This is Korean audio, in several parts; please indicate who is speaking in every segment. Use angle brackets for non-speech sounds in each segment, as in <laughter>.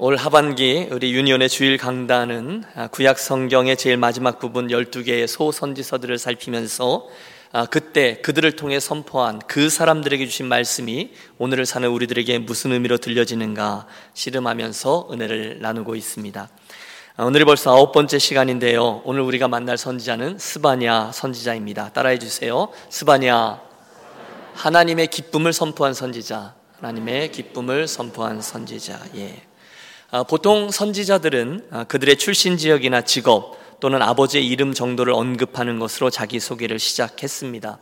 Speaker 1: 올 하반기 우리 유니온의 주일 강단은 구약 성경의 제일 마지막 부분 12개의 소선지서들을 살피면서 그때 그들을 통해 선포한 그 사람들에게 주신 말씀이 오늘을 사는 우리들에게 무슨 의미로 들려지는가 씨름하면서 은혜를 나누고 있습니다. 오늘이 벌써 아홉 번째 시간인데요. 오늘 우리가 만날 선지자는 스바냐 선지자입니다. 따라해 주세요. 스바냐 하나님의 기쁨을 선포한 선지자. 하나님의 기쁨을 선포한 선지자. 예. 아, 보통 선지자들은 아, 그들의 출신 지역이나 직업 또는 아버지의 이름 정도를 언급하는 것으로 자기 소개를 시작했습니다.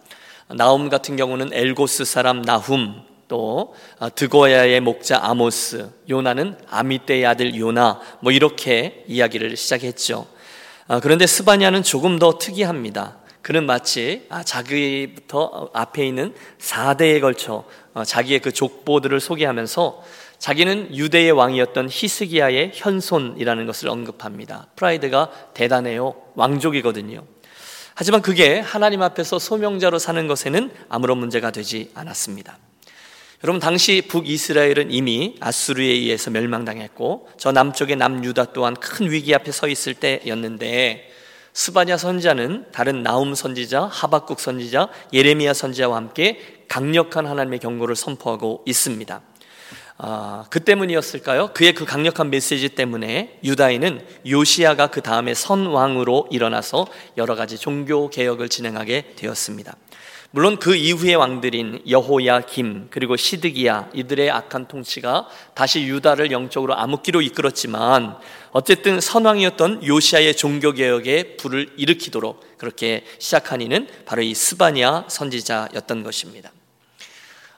Speaker 1: 나움 같은 경우는 엘고스 사람 나훔, 또 아, 드고야의 목자 아모스, 요나는 아미떼의 아들 요나, 뭐 이렇게 이야기를 시작했죠. 그런데 스바냐는 조금 더 특이합니다. 그는 마치 자기부터 앞에 있는 4대에 걸쳐 어, 자기의 그 족보들을 소개하면서 자기는 유대의 왕이었던 히스기야의 현손이라는 것을 언급합니다. 프라이드가 대단해요. 왕족이거든요. 하지만 그게 하나님 앞에서 소명자로 사는 것에는 아무런 문제가 되지 않았습니다. 여러분 당시 북이스라엘은 이미 아수르에 의해서 멸망당했고 저 남쪽의 남유다 또한 큰 위기 앞에 서 있을 때였는데 스바냐 선지자는 다른 나움 선지자, 하박국 선지자, 예레미야 선지자와 함께 강력한 하나님의 경고를 선포하고 있습니다. 아, 그 때문이었을까요? 그의 그 강력한 메시지 때문에 유다인은 요시아가 그 다음에 선왕으로 일어나서 여러 가지 종교 개혁을 진행하게 되었습니다. 물론 그 이후의 왕들인 여호야, 김, 그리고 시드기야 이들의 악한 통치가 다시 유다를 영적으로 암흑기로 이끌었지만 어쨌든 선왕이었던 요시아의 종교 개혁에 불을 일으키도록 그렇게 시작한 이는 바로 이 스바냐 선지자였던 것입니다.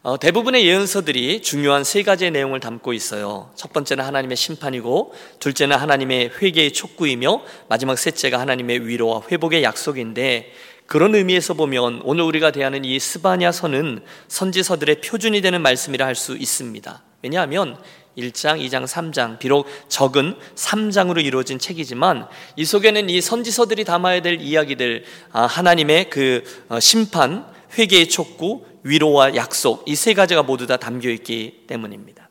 Speaker 1: 어, 대부분의 예언서들이 중요한 세 가지의 내용을 담고 있어요. 첫 번째는 하나님의 심판이고, 둘째는 하나님의 회개의 촉구이며, 마지막 셋째가 하나님의 위로와 회복의 약속인데, 그런 의미에서 보면 오늘 우리가 대하는 이 스바냐서는 선지서들의 표준이 되는 말씀이라 할 수 있습니다. 왜냐하면 1장, 2장, 3장, 비록 적은 3장으로 이루어진 책이지만 이 속에는 이 선지서들이 담아야 될 이야기들, 아, 하나님의 그 어, 심판, 회개의 촉구, 위로와 약속 이 세 가지가 모두 다 담겨 있기 때문입니다.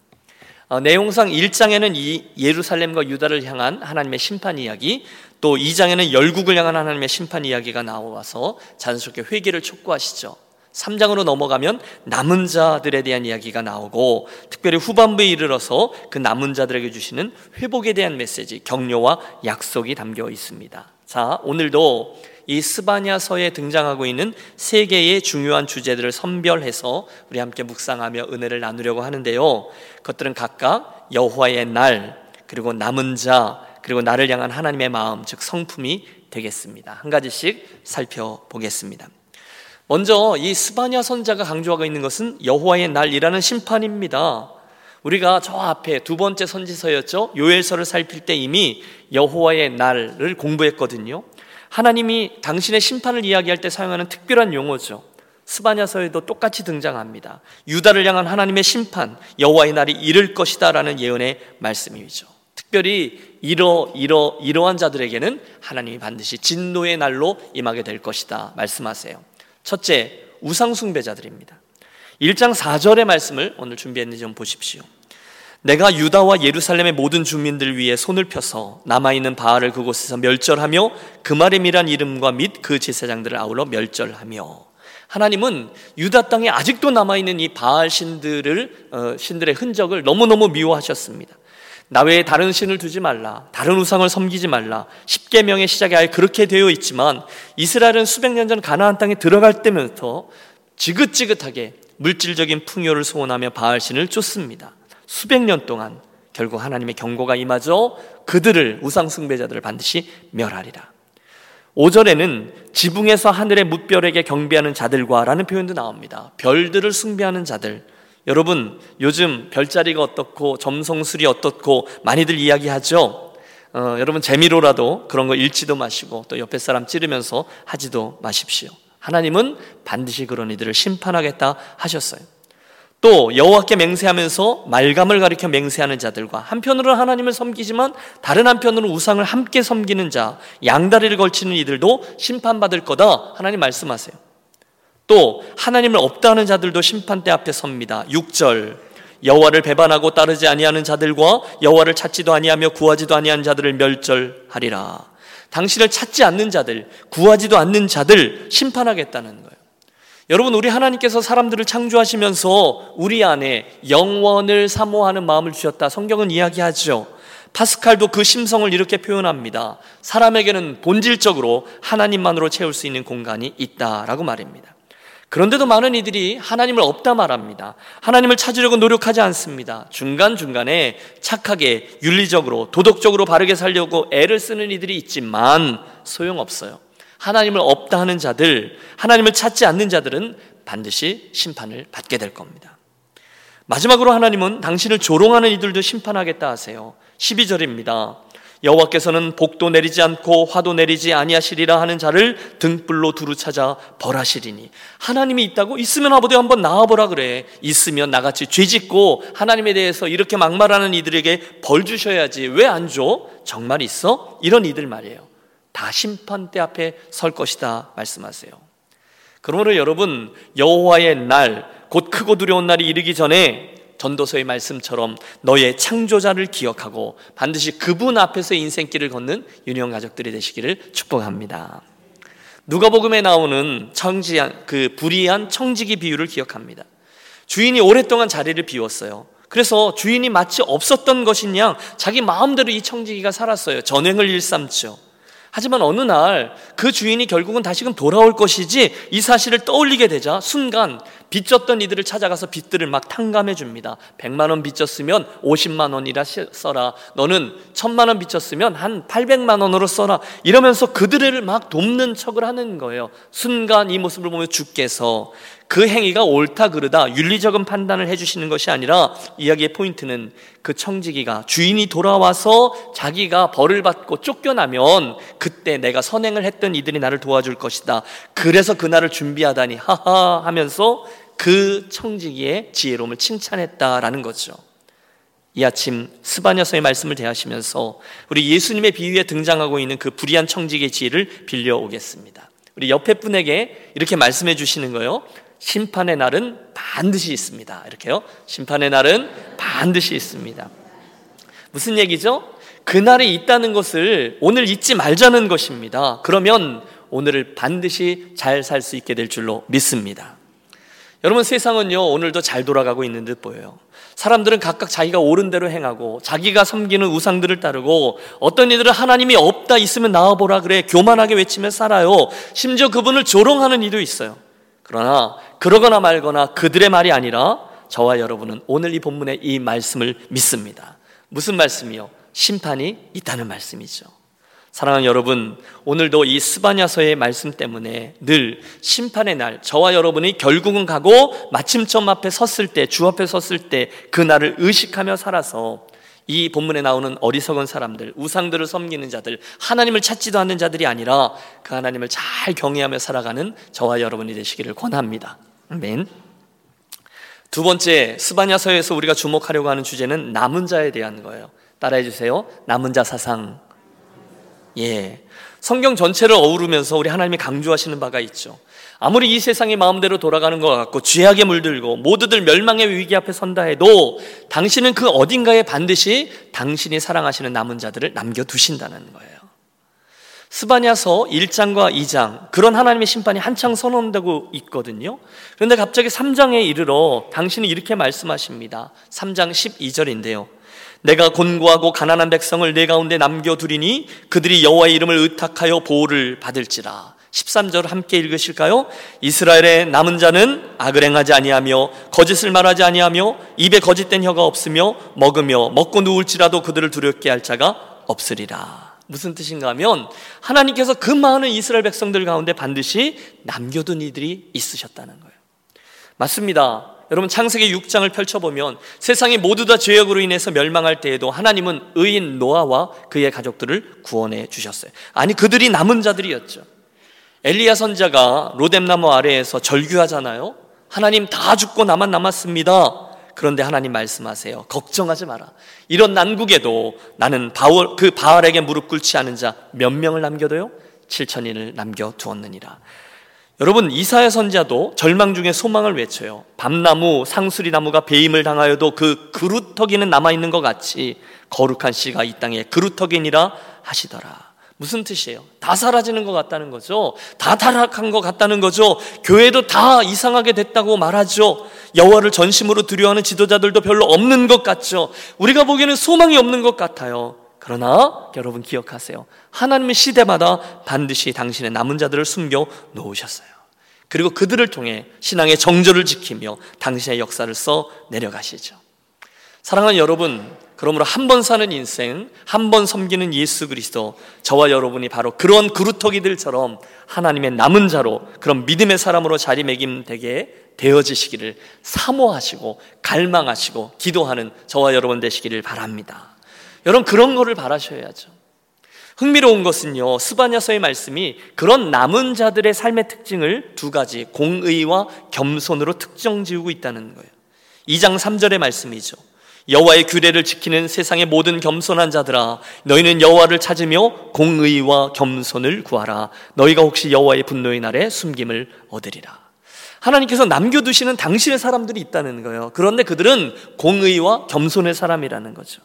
Speaker 1: 어, 내용상 1장에는 이 예루살렘과 유다를 향한 하나님의 심판 이야기, 또 2장에는 열국을 향한 하나님의 심판 이야기가 나와서 자연스럽게 회개를 촉구하시죠. 3장으로 넘어가면 남은 자들에 대한 이야기가 나오고 특별히 후반부에 이르러서 그 남은 자들에게 주시는 회복에 대한 메시지, 격려와 약속이 담겨 있습니다. 자, 오늘도 이 스바냐서에 등장하고 있는 세 개의 중요한 주제들을 선별해서 우리 함께 묵상하며 은혜를 나누려고 하는데요. 그것들은 각각 여호와의 날, 그리고 남은 자, 그리고 나를 향한 하나님의 마음, 즉 성품이 되겠습니다. 한 가지씩 살펴보겠습니다. 먼저 이 스바냐 선자가 강조하고 있는 것은 여호와의 날이라는 심판입니다. 우리가 저 앞에 두 번째 선지서였죠. 요엘서를 살필 때 이미 여호와의 날을 공부했거든요. 하나님이 당신의 심판을 이야기할 때 사용하는 특별한 용어죠. 스바냐서에도 똑같이 등장합니다. 유다를 향한 하나님의 심판, 여호와의 날이 이를 것이다라는 예언의 말씀이죠. 특별히 이러 이러 이러한 자들에게는 하나님이 반드시 진노의 날로 임하게 될 것이다 말씀하세요. 첫째, 우상 숭배자들입니다. 1장 4절의 말씀을 오늘 준비했는지 좀 보십시오. 내가 유다와 예루살렘의 모든 주민들 위해 손을 펴서 남아있는 바알을 그곳에서 멸절하며 그마렘이란 이름과 및 그 제사장들을 아울러 멸절하며 하나님은 유다 땅에 아직도 남아있는 이 바알 신들을 어, 신들의 흔적을 너무너무 미워하셨습니다. 나 외에 다른 신을 두지 말라. 다른 우상을 섬기지 말라. 십계명의 시작에 아예 그렇게 되어 있지만 이스라엘은 수백 년 전 가나안 땅에 들어갈 때부터 지긋지긋하게 물질적인 풍요를 소원하며 바알 신을 쫓습니다. 수백 년 동안 결국 하나님의 경고가 임하죠. 그들을 우상 숭배자들을 반드시 멸하리라. 5절에는 지붕에서 하늘의 무별에게 경배하는 자들과라는 표현도 나옵니다. 별들을 숭배하는 자들. 여러분, 요즘 별자리가 어떻고 점성술이 어떻고 많이들 이야기하죠? 어, 여러분, 재미로라도 그런 거 읽지도 마시고 또 옆에 사람 찌르면서 하지도 마십시오. 하나님은 반드시 그런 이들을 심판하겠다 하셨어요. 또 여호와께 맹세하면서 말감을 가리켜 맹세하는 자들과 한편으로는 하나님을 섬기지만 다른 한편으로는 우상을 함께 섬기는 자, 양다리를 걸치는 이들도 심판받을 거다. 하나님 말씀하세요. 또 하나님을 없다 하는 자들도 심판대 앞에 섭니다. 6절 여호와를 배반하고 따르지 아니하는 자들과 여호와를 찾지도 아니하며 구하지도 아니하는 자들을 멸절하리라. 당신을 찾지 않는 자들, 구하지도 않는 자들 심판하겠다는 거예요. 여러분, 우리 하나님께서 사람들을 창조하시면서 우리 안에 영원을 사모하는 마음을 주셨다. 성경은 이야기하죠. 파스칼도 그 심성을 이렇게 표현합니다. 사람에게는 본질적으로 하나님만으로 채울 수 있는 공간이 있다라고 말입니다. 그런데도 많은 이들이 하나님을 없다 말합니다. 하나님을 찾으려고 노력하지 않습니다. 중간중간에 착하게, 윤리적으로, 도덕적으로 바르게 살려고 애를 쓰는 이들이 있지만 소용없어요. 하나님을 없다 하는 자들, 하나님을 찾지 않는 자들은 반드시 심판을 받게 될 겁니다. 마지막으로 하나님은 당신을 조롱하는 이들도 심판하겠다 하세요. 12절입니다. 여호와께서는 복도 내리지 않고 화도 내리지 아니하시리라 하는 자를 등불로 두루 찾아 벌하시리니 하나님이 있다고 있으면 아버지 한번 나와보라 그래 있으면 나같이 죄짓고 하나님에 대해서 이렇게 막말하는 이들에게 벌 주셔야지 왜 안 줘? 정말 있어? 이런 이들 말이에요 다 심판대 앞에 설 것이다 말씀하세요 그러므로 여러분 여호와의 날 곧 크고 두려운 날이 이르기 전에 전도서의 말씀처럼 너의 창조자를 기억하고 반드시 그분 앞에서 인생길을 걷는 유년 가족들이 되시기를 축복합니다. 누가복음에 나오는 청지한 그 불의한 청지기 비유를 기억합니다. 주인이 오랫동안 자리를 비웠어요. 그래서 주인이 마치 없었던 것이냐 자기 마음대로 이 청지기가 살았어요. 전횡을 일삼죠. 하지만 어느 날 그 주인이 결국은 다시금 돌아올 것이지 이 사실을 떠올리게 되자 순간 빚졌던 이들을 찾아가서 빚들을 막 탕감해 줍니다. 100만 원 빚졌으면 50만 원이라 써라. 너는 1000만 원 빚졌으면 한 800만 원으로 써라. 이러면서 그들을 막 돕는 척을 하는 거예요. 순간 이 모습을 보면 주께서 그 행위가 옳다 그르다 윤리적인 판단을 해주시는 것이 아니라 이야기의 포인트는 그 청지기가 주인이 돌아와서 자기가 벌을 받고 쫓겨나면 그때 내가 선행을 했던 이들이 나를 도와줄 것이다. 그래서 그날을 준비하다니 하하 하면서 그 청지기의 지혜로움을 칭찬했다라는 거죠. 이 아침 스바냐 서의 말씀을 대하시면서 우리 예수님의 비유에 등장하고 있는 그 불의한 청지기의 지혜를 빌려오겠습니다. 우리 옆에 분에게 이렇게 말씀해 주시는 거예요. 심판의 날은 반드시 있습니다. 이렇게요. 심판의 날은 반드시 있습니다. 무슨 얘기죠? 그날이 있다는 것을 오늘 잊지 말자는 것입니다. 그러면 오늘을 반드시 잘 살 수 있게 될 줄로 믿습니다. 여러분 세상은요 오늘도 잘 돌아가고 있는 듯 보여요. 사람들은 각각 자기가 옳은 대로 행하고 자기가 섬기는 우상들을 따르고 어떤 이들은 하나님이 없다 있으면 나와보라 그래 교만하게 외치며 살아요. 심지어 그분을 조롱하는 이도 있어요. 그러나 그러거나 말거나 그들의 말이 아니라 저와 여러분은 오늘 이 본문의 이 말씀을 믿습니다. 무슨 말씀이요? 심판이 있다는 말씀이죠. 사랑하는 여러분, 오늘도 이 스바냐서의 말씀 때문에 늘 심판의 날, 저와 여러분이 결국은 가고 마침점 앞에 섰을 때, 주 앞에 섰을 때 그 날을 의식하며 살아서 이 본문에 나오는 어리석은 사람들, 우상들을 섬기는 자들, 하나님을 찾지도 않는 자들이 아니라 그 하나님을 잘 경외하며 살아가는 저와 여러분이 되시기를 권합니다. 아멘. 두 번째 스바냐서에서 우리가 주목하려고 하는 주제는 남은 자에 대한 거예요. 따라해 주세요. 남은 자 사상. 예. 성경 전체를 어우르면서 우리 하나님이 강조하시는 바가 있죠. 아무리 이 세상이 마음대로 돌아가는 것 같고 죄악에 물들고 모두들 멸망의 위기 앞에 선다 해도 당신은 그 어딘가에 반드시 당신이 사랑하시는 남은 자들을 남겨두신다는 거예요. 스바냐서 1장과 2장 그런 하나님의 심판이 한창 선언되고 있거든요. 그런데 갑자기 3장에 이르러 당신이 이렇게 말씀하십니다. 3장 12절인데요. 내가 곤고하고 가난한 백성을 내 가운데 남겨 두리니 그들이 여호와의 이름을 의탁하여 보호를 받을지라. 13절 함께 읽으실까요? 이스라엘의 남은 자는 악을 행하지 아니하며 거짓을 말하지 아니하며 입에 거짓된 혀가 없으며 먹으며 먹고 누울지라도 그들을 두렵게 할 자가 없으리라. 무슨 뜻인가 하면 하나님께서 그 많은 이스라엘 백성들 가운데 반드시 남겨둔 이들이 있으셨다는 거예요. 맞습니다. 여러분 창세기 6장을 펼쳐보면 세상이 모두 다 죄악으로 인해서 멸망할 때에도 하나님은 의인 노아와 그의 가족들을 구원해 주셨어요. 아니 그들이 남은 자들이었죠. 엘리야 선자가 로뎀나무 아래에서 절규하잖아요. 하나님 다 죽고 나만 남았습니다. 그런데 하나님 말씀하세요. 걱정하지 마라. 이런 난국에도 나는 바울, 그 바알에게 무릎 꿇지 않은 자 몇 명을 남겨둬요? 7천인을 남겨두었느니라. 여러분 이사야 선자도 절망 중에 소망을 외쳐요. 밤나무, 상수리 나무가 배임을 당하여도 그 그루터기는 남아 있는 것 같이 거룩한 씨가 이 땅에 그루터기니라 하시더라. 무슨 뜻이에요? 다 사라지는 것 같다는 거죠. 다 타락한 것 같다는 거죠. 교회도 다 이상하게 됐다고 말하죠. 여호와를 전심으로 두려워하는 지도자들도 별로 없는 것 같죠. 우리가 보기에는 소망이 없는 것 같아요. 그러나 여러분 기억하세요. 하나님의 시대마다 반드시 당신의 남은 자들을 숨겨 놓으셨어요. 그리고 그들을 통해 신앙의 정조를 지키며 당신의 역사를 써 내려가시죠. 사랑하는 여러분, 그러므로 한 번 사는 인생, 한 번 섬기는 예수 그리스도, 저와 여러분이 바로 그런 그루터기들처럼 하나님의 남은 자로 그런 믿음의 사람으로 자리매김되게 되어지시기를 사모하시고 갈망하시고 기도하는 저와 여러분 되시기를 바랍니다. 여러분 그런 거를 바라셔야죠. 흥미로운 것은요, 스바냐서의 말씀이 그런 남은 자들의 삶의 특징을 두 가지, 공의와 겸손으로 특정 지우고 있다는 거예요. 2장 3절의 말씀이죠. 여호와의 규례를 지키는 세상의 모든 겸손한 자들아 너희는 여호와를 찾으며 공의와 겸손을 구하라. 너희가 혹시 여호와의 분노의 날에 숨김을 얻으리라. 하나님께서 남겨두시는 당신의 사람들이 있다는 거예요. 그런데 그들은 공의와 겸손의 사람이라는 거죠.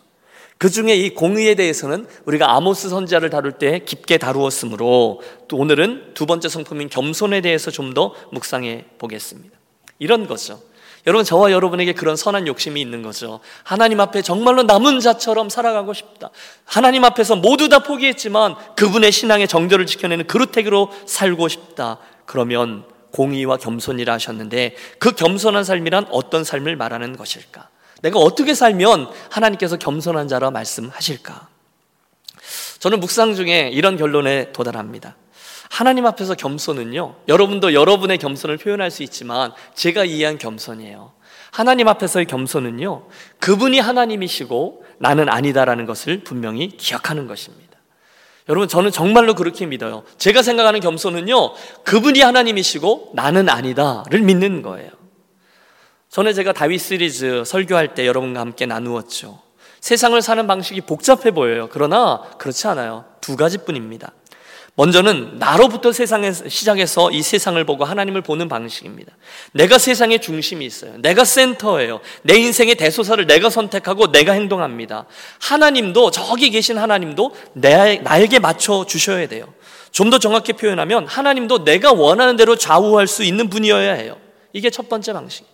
Speaker 1: 그 중에 이 공의에 대해서는 우리가 아모스 선자를 다룰 때 깊게 다루었으므로 또 오늘은 두 번째 성품인 겸손에 대해서 좀 더 묵상해 보겠습니다. 이런 거죠 여러분 저와 여러분에게 그런 선한 욕심이 있는 거죠. 하나님 앞에 정말로 남은 자처럼 살아가고 싶다. 하나님 앞에서 모두 다 포기했지만 그분의 신앙의 정절을 지켜내는 그루택으로 살고 싶다. 그러면 공의와 겸손이라 하셨는데 그 겸손한 삶이란 어떤 삶을 말하는 것일까? 내가 어떻게 살면 하나님께서 겸손한 자라 말씀하실까? 저는 묵상 중에 이런 결론에 도달합니다. 하나님 앞에서 겸손은요, 여러분도 여러분의 겸손을 표현할 수 있지만 제가 이해한 겸손이에요. 하나님 앞에서의 겸손은요, 그분이 하나님이시고 나는 아니다라는 것을 분명히 기억하는 것입니다. 여러분, 저는 정말로 그렇게 믿어요. 제가 생각하는 겸손은요, 그분이 하나님이시고 나는 아니다를 믿는 거예요. 전에 제가 다윗 시리즈 설교할 때 여러분과 함께 나누었죠. 세상을 사는 방식이 복잡해 보여요. 그러나 그렇지 않아요. 두 가지뿐입니다. 먼저는 나로부터 세상에 시작해서 이 세상을 보고 하나님을 보는 방식입니다. 내가 세상의 중심이 있어요. 내가 센터예요. 내 인생의 대소사를 내가 선택하고 내가 행동합니다. 하나님도 저기 계신 하나님도 내, 나에게 맞춰 주셔야 돼요. 좀 더 정확히 표현하면 하나님도 내가 원하는 대로 좌우할 수 있는 분이어야 해요. 이게 첫 번째 방식.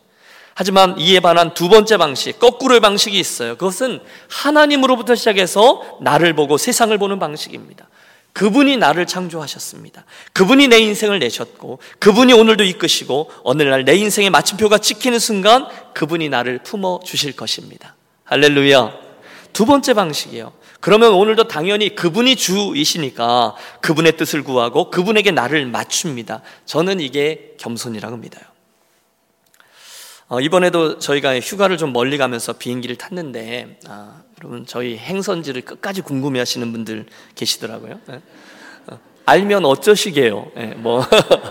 Speaker 1: 하지만 이에 반한 두 번째 방식, 거꾸로의 방식이 있어요. 그것은 하나님으로부터 시작해서 나를 보고 세상을 보는 방식입니다. 그분이 나를 창조하셨습니다. 그분이 내 인생을 내셨고, 그분이 오늘도 이끄시고, 어느 날내 인생의 마침표가 찍히는 순간, 그분이 나를 품어 주실 것입니다. 할렐루야. 두 번째 방식이에요. 그러면 오늘도 당연히 그분이 주이시니까 그분의 뜻을 구하고 그분에게 나를 맞춥니다. 저는 이게 겸손이라고 믿어요. 어, 이번에도 저희가 휴가를 좀 멀리 가면서 비행기를 탔는데 아, 여러분 저희 행선지를 끝까지 궁금해하시는 분들 계시더라고요. 네. 어, 알면 어쩌시게요? 네, 뭐,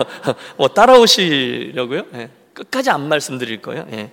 Speaker 1: <laughs> 뭐 따라오시려고요? 네, 끝까지 안 말씀드릴 거예요. 예.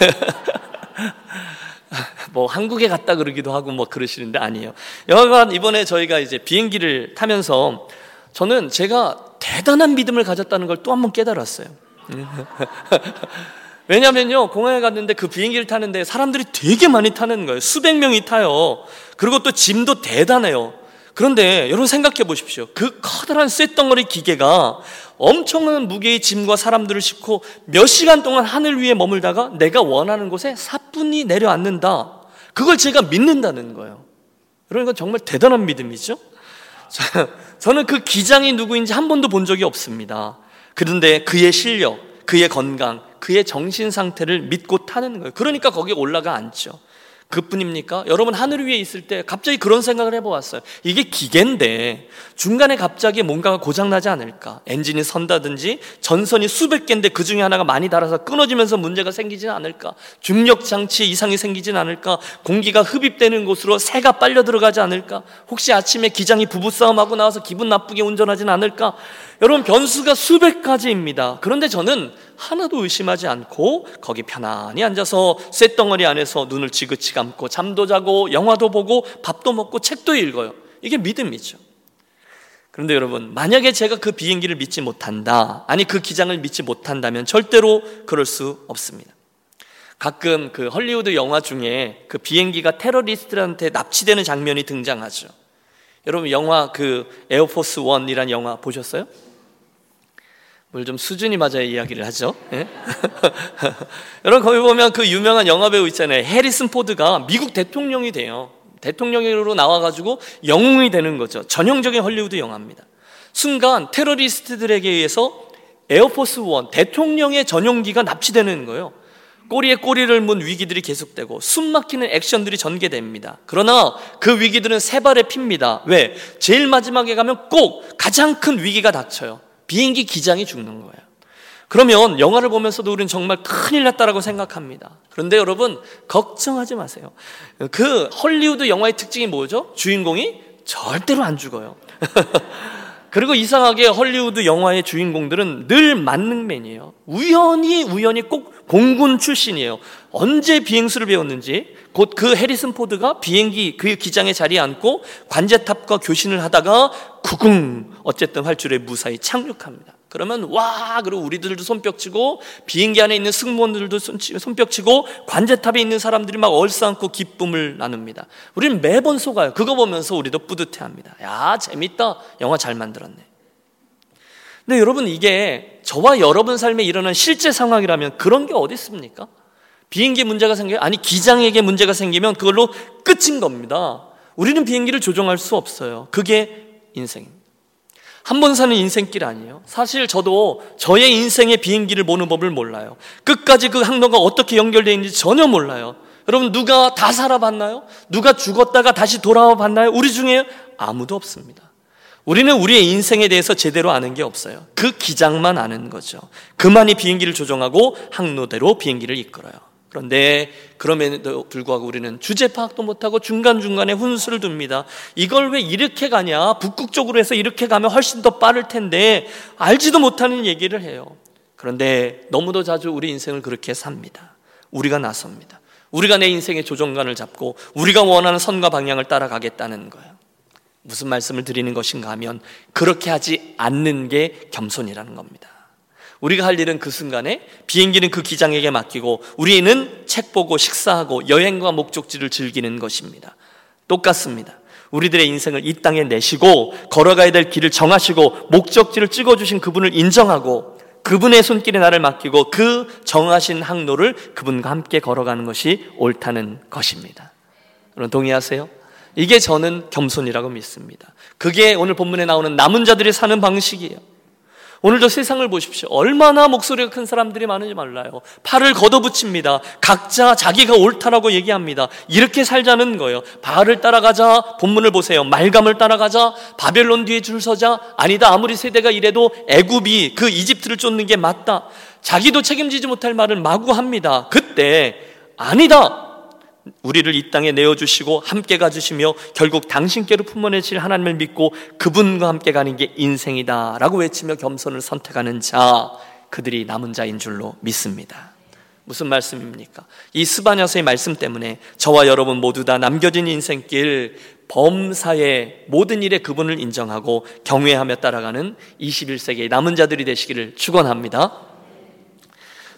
Speaker 1: <laughs> 뭐 한국에 갔다 그러기도 하고 뭐 그러시는데 아니에요. 여하간 이번에 저희가 이제 비행기를 타면서 저는 제가 대단한 믿음을 가졌다는 걸 또 한 번 깨달았어요. <laughs> 왜냐면요, 공항에 갔는데 그 비행기를 타는데 사람들이 되게 많이 타는 거예요. 수백 명이 타요. 그리고 또 짐도 대단해요. 그런데 여러분 생각해 보십시오. 그 커다란 쇳덩어리 기계가 엄청난 무게의 짐과 사람들을 싣고 몇 시간 동안 하늘 위에 머물다가 내가 원하는 곳에 사뿐히 내려앉는다. 그걸 제가 믿는다는 거예요. 이건 정말 대단한 믿음이죠? 저는 그 기장이 누구인지 한 번도 본 적이 없습니다. 그런데 그의 실력, 그의 건강, 그의 정신 상태를 믿고 타는 거예요. 그러니까 거기에 올라가 앉죠. 그뿐입니까? 여러분 하늘 위에 있을 때 갑자기 그런 생각을 해보았어요. 이게 기계인데 중간에 갑자기 뭔가가 고장나지 않을까? 엔진이 선다든지 전선이 수백 개인데 그 중에 하나가 많이 닳아서 끊어지면서 문제가 생기진 않을까? 중력 장치에 이상이 생기진 않을까? 공기가 흡입되는 곳으로 새가 빨려 들어가지 않을까? 혹시 아침에 기장이 부부싸움하고 나와서 기분 나쁘게 운전하진 않을까? 여러분 변수가 수백 가지입니다. 그런데 저는 하나도 의심하지 않고 거기 편안히 앉아서 쇳덩어리 안에서 눈을 지그치 감고 잠도 자고 영화도 보고 밥도 먹고 책도 읽어요. 이게 믿음이죠. 그런데 여러분, 만약에 제가 그 비행기를 믿지 못한다, 아니 그 기장을 믿지 못한다면 절대로 그럴 수 없습니다. 가끔 그 헐리우드 영화 중에 그 비행기가 테러리스트들한테 납치되는 장면이 등장하죠. 여러분 영화 그 에어포스 원이란 영화 보셨어요? 뭘 좀 수준이 맞아야 이야기를 하죠. 예? <laughs> 여러분 거기 보면 그 유명한 영화 배우 있잖아요. 해리슨 포드가 미국 대통령이 돼요. 대통령으로 나와가지고 영웅이 되는 거죠. 전형적인 헐리우드 영화입니다. 순간 테러리스트들에게 의해서 에어포스 원 대통령의 전용기가 납치되는 거예요. 꼬리에 꼬리를 문 위기들이 계속되고 숨막히는 액션들이 전개됩니다. 그러나 그 위기들은 세 발에 핍니다. 왜? 제일 마지막에 가면 꼭 가장 큰 위기가 닥쳐요. 비행기 기장이 죽는 거예요. 그러면 영화를 보면서도 우리는 정말 큰일 났다라고 생각합니다. 그런데 여러분, 걱정하지 마세요. 그 헐리우드 영화의 특징이 뭐죠? 주인공이 절대로 안 죽어요. <laughs> 그리고 이상하게 헐리우드 영화의 주인공들은 늘 만능맨이에요. 우연히 우연히 꼭 공군 출신이에요. 언제 비행수를 배웠는지 곧 그 해리슨 포드가 비행기 그 기장에 자리에 앉고 관제탑과 교신을 하다가 구궁 어쨌든 활주로에 무사히 착륙합니다. 그러면 와 그리고 우리들도 손뼉치고 비행기 안에 있는 승무원들도 손뼉치고 관제탑에 있는 사람들이 막 얼싸안고 기쁨을 나눕니다. 우리는 매번 속아요. 그거 보면서 우리도 뿌듯해합니다. 야 재밌다. 영화 잘 만들었네. 근데 여러분 이게 저와 여러분 삶에 일어난 실제 상황이라면 그런 게 어디 있습니까? 비행기 문제가 생겨 아니 기장에게 문제가 생기면 그걸로 끝인 겁니다. 우리는 비행기를 조종할 수 없어요. 그게 인생입니다. 한 번 사는 인생길 아니에요. 사실 저도 저의 인생의 비행기를 보는 법을 몰라요. 끝까지 그 항로가 어떻게 연결되어 있는지 전혀 몰라요. 여러분 누가 다 살아봤나요? 누가 죽었다가 다시 돌아와 봤나요? 우리 중에 아무도 없습니다. 우리는 우리의 인생에 대해서 제대로 아는 게 없어요. 그 기장만 아는 거죠. 그만이 비행기를 조종하고 항로대로 비행기를 이끌어요. 그런데 그럼에도 불구하고 우리는 주제 파악도 못하고 중간중간에 훈수를 둡니다. 이걸 왜 이렇게 가냐? 북극 쪽으로 해서 이렇게 가면 훨씬 더 빠를 텐데 알지도 못하는 얘기를 해요. 그런데 너무도 자주 우리 인생을 그렇게 삽니다. 우리가 나섭니다. 우리가 내 인생의 조정관을 잡고 우리가 원하는 선과 방향을 따라가겠다는 거예요. 무슨 말씀을 드리는 것인가 하면 그렇게 하지 않는 게 겸손이라는 겁니다. 우리가 할 일은 그 순간에 비행기는 그 기장에게 맡기고 우리는 책 보고 식사하고 여행과 목적지를 즐기는 것입니다. 똑같습니다. 우리들의 인생을 이 땅에 내시고 걸어가야 될 길을 정하시고 목적지를 찍어주신 그분을 인정하고 그분의 손길에 나를 맡기고 그 정하신 항로를 그분과 함께 걸어가는 것이 옳다는 것입니다. 여러분 동의하세요? 이게 저는 겸손이라고 믿습니다. 그게 오늘 본문에 나오는 남은 자들이 사는 방식이에요. 오늘도 세상을 보십시오. 얼마나 목소리가 큰 사람들이 많은지 몰라요. 팔을 걷어붙입니다. 각자 자기가 옳다라고 얘기합니다. 이렇게 살자는 거예요. 바알을 따라가자. 본문을 보세요. 말감을 따라가자. 바벨론 뒤에 줄 서자. 아니다. 아무리 세대가 이래도 애굽이 그 이집트를 쫓는 게 맞다. 자기도 책임지지 못할 말을 마구 합니다. 그때 아니다. 우리를 이 땅에 내어주시고 함께 가주시며 결국 당신께로 품어내실 하나님을 믿고 그분과 함께 가는 게 인생이다 라고 외치며 겸손을 선택하는 자 그들이 남은 자인 줄로 믿습니다 무슨 말씀입니까? 이 스바냐서의 말씀 때문에 저와 여러분 모두 다 남겨진 인생길 범사의 모든 일에 그분을 인정하고 경외하며 따라가는 21세기의 남은 자들이 되시기를 축원합니다.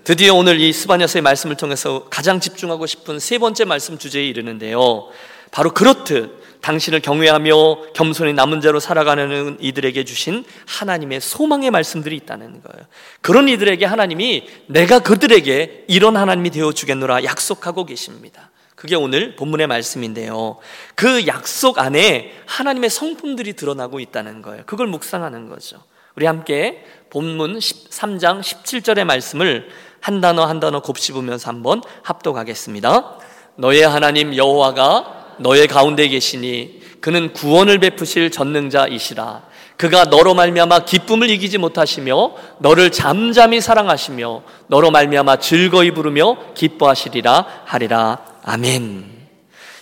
Speaker 1: 드디어 오늘 이 스바냐서의 말씀을 통해서 가장 집중하고 싶은 세 번째 말씀 주제에 이르는데요. 바로 그렇듯 당신을 경외하며 겸손히 남은 자로 살아가는 이들에게 주신 하나님의 소망의 말씀들이 있다는 거예요. 그런 이들에게 하나님이 내가 그들에게 이런 하나님이 되어 주겠노라 약속하고 계십니다. 그게 오늘 본문의 말씀인데요. 그 약속 안에 하나님의 성품들이 드러나고 있다는 거예요. 그걸 묵상하는 거죠. 우리 함께 본문 13장 17절의 말씀을 한 단어 한 단어 곱씹으면서 한번 합독하겠습니다. 너의 하나님 여호와가 너의 가운데 계시니 그는 구원을 베푸실 전능자이시라. 그가 너로 말미암아 기쁨을 이기지 못하시며 너를 잠잠히 사랑하시며 너로 말미암아 즐거이 부르며 기뻐하시리라 하리라. 아멘.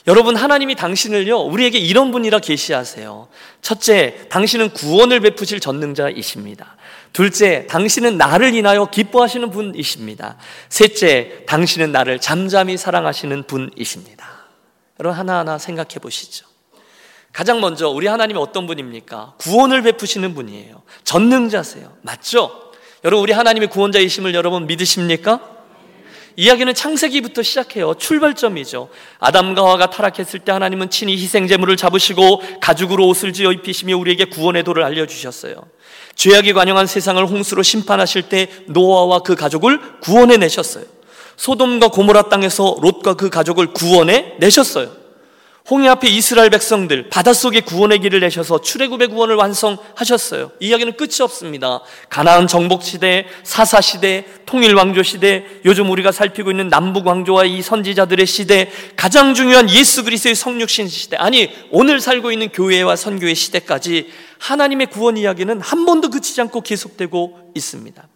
Speaker 1: 여러분 하나님이 당신을요 우리에게 이런 분이라 계시하세요. 첫째, 당신은 구원을 베푸실 전능자이십니다. 둘째, 당신은 나를 인하여 기뻐하시는 분이십니다. 셋째, 당신은 나를 잠잠히 사랑하시는 분이십니다. 여러분 하나하나 생각해 보시죠. 가장 먼저 우리 하나님이 어떤 분입니까? 구원을 베푸시는 분이에요. 전능자세요. 맞죠? 여러분 우리 하나님의 구원자이심을 여러분 믿으십니까? 이야기는 창세기부터 시작해요. 출발점이죠. 아담과 하와가 타락했을 때 하나님은 친히 희생제물을 잡으시고 가죽으로 옷을 지어 입히시며 우리에게 구원의 도를 알려주셨어요. 죄악이 관영한 세상을 홍수로 심판하실 때 노아와 그 가족을 구원해 내셨어요. 소돔과 고모라 땅에서 롯과 그 가족을 구원해 내셨어요. 홍해 앞에 이스라엘 백성들 바닷속에 구원의 길을 내셔서 출애굽의 구원을 완성하셨어요. 이야기는 끝이 없습니다. 가나안 정복 시대, 사사 시대, 통일 왕조 시대, 요즘 우리가 살피고 있는 남북 왕조와 이 선지자들의 시대, 가장 중요한 예수 그리스도의 성육신 시대, 아니 오늘 살고 있는 교회와 선교의 시대까지 하나님의 구원 이야기는 한 번도 그치지 않고 계속되고 있습니다.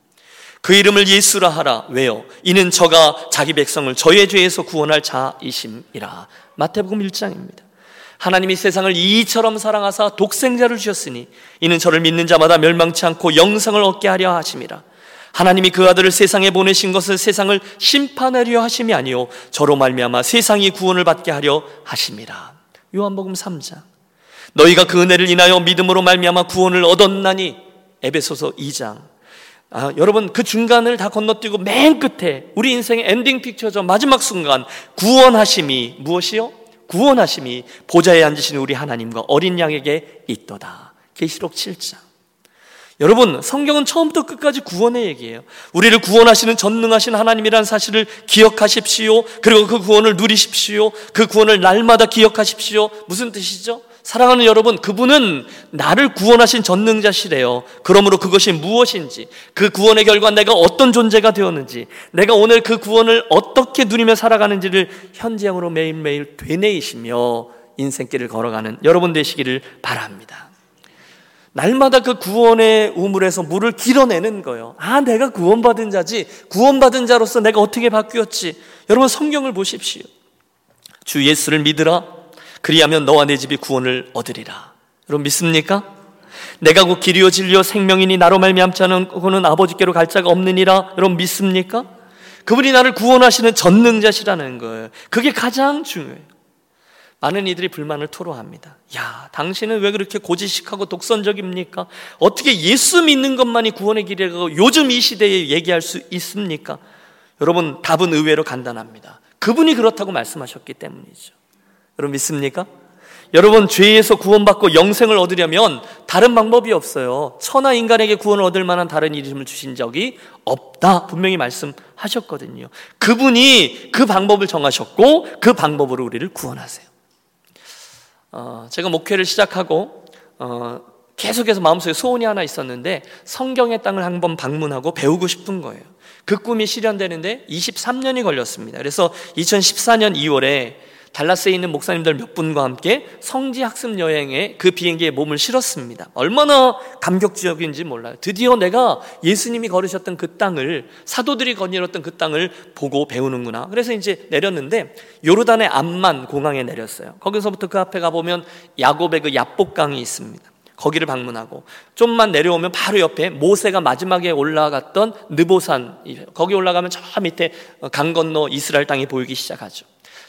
Speaker 1: 그 이름을 예수라 하라. 왜요? 이는 저가 자기 백성을 저의 죄에서 구원할 자이심이라. 마태복음 1장입니다. 하나님이 세상을 이처럼 사랑하사 독생자를 주셨으니 이는 저를 믿는 자마다 멸망치 않고 영생을 얻게 하려 하심이라. 하나님이 그 아들을 세상에 보내신 것은 세상을 심판하려 하심이 아니요 저로 말미암아 세상이 구원을 받게 하려 하심이라. 요한복음 3장. 너희가 그 은혜를 인하여 믿음으로 말미암아 구원을 얻었나니 에베소서 2장. 아, 여러분 그 중간을 다 건너뛰고 맨 끝에 우리 인생의 엔딩 픽처죠. 마지막 순간 구원하심이 무엇이요? 구원하심이 보좌에 앉으신 우리 하나님과 어린 양에게 있도다. 계시록 7장. 여러분, 성경은 처음부터 끝까지 구원의 얘기예요. 우리를 구원하시는 전능하신 하나님이라는 사실을 기억하십시오. 그리고 그 구원을 누리십시오. 그 구원을 날마다 기억하십시오. 무슨 뜻이죠? 사랑하는 여러분, 그분은 나를 구원하신 전능자시래요. 그러므로 그것이 무엇인지, 그 구원의 결과 내가 어떤 존재가 되었는지, 내가 오늘 그 구원을 어떻게 누리며 살아가는지를 현재형으로 매일매일 되뇌이시며 인생길을 걸어가는 여러분 되시기를 바랍니다. 날마다 그 구원의 우물에서 물을 길어내는 거예요. 아, 내가 구원받은 자지. 구원받은 자로서 내가 어떻게 바뀌었지. 여러분 성경을 보십시오. 주 예수를 믿으라. 그리하면 너와 내 집이 구원을 얻으리라. 여러분 믿습니까? 내가 곧 길이요 진리요 생명이니 나로 말미암지 않은 그는 아버지께로 갈 자가 없느니라. 여러분 믿습니까? 그분이 나를 구원하시는 전능자시라는 거예요. 그게 가장 중요해요. 많은 이들이 불만을 토로합니다. 야, 당신은 왜 그렇게 고지식하고 독선적입니까? 어떻게 예수 믿는 것만이 구원의 길이라고 요즘 이 시대에 얘기할 수 있습니까? 여러분, 답은 의외로 간단합니다. 그분이 그렇다고 말씀하셨기 때문이죠. 여러분 믿습니까? 여러분 죄에서 구원받고 영생을 얻으려면 다른 방법이 없어요. 천하 인간에게 구원을 얻을 만한 다른 이름을 주신 적이 없다. 분명히 말씀하셨거든요. 그분이 그 방법을 정하셨고 그 방법으로 우리를 구원하세요. 어, 제가 목회를 시작하고 어, 계속해서 마음속에 소원이 하나 있었는데 성경의 땅을 한번 방문하고 배우고 싶은 거예요. 그 꿈이 실현되는데 23년이 걸렸습니다. 그래서 2014년 2월에 달라스에 있는 목사님들 몇 분과 함께 성지 학습 여행에 그 비행기에 몸을 실었습니다. 얼마나 감격적인지 몰라요. 드디어 내가 예수님이 걸으셨던 그 땅을 사도들이 거닐었던 그 땅을 보고 배우는구나. 그래서 이제 내렸는데 요르단의 암만 공항에 내렸어요. 거기서부터 그 앞에 가 보면 야곱의 그 야복강이 있습니다. 거기를 방문하고 좀만 내려오면 바로 옆에 모세가 마지막에 올라갔던 느보산 거기 올라가면 저 밑에 강 건너 이스라엘 땅이 보이기 시작하죠.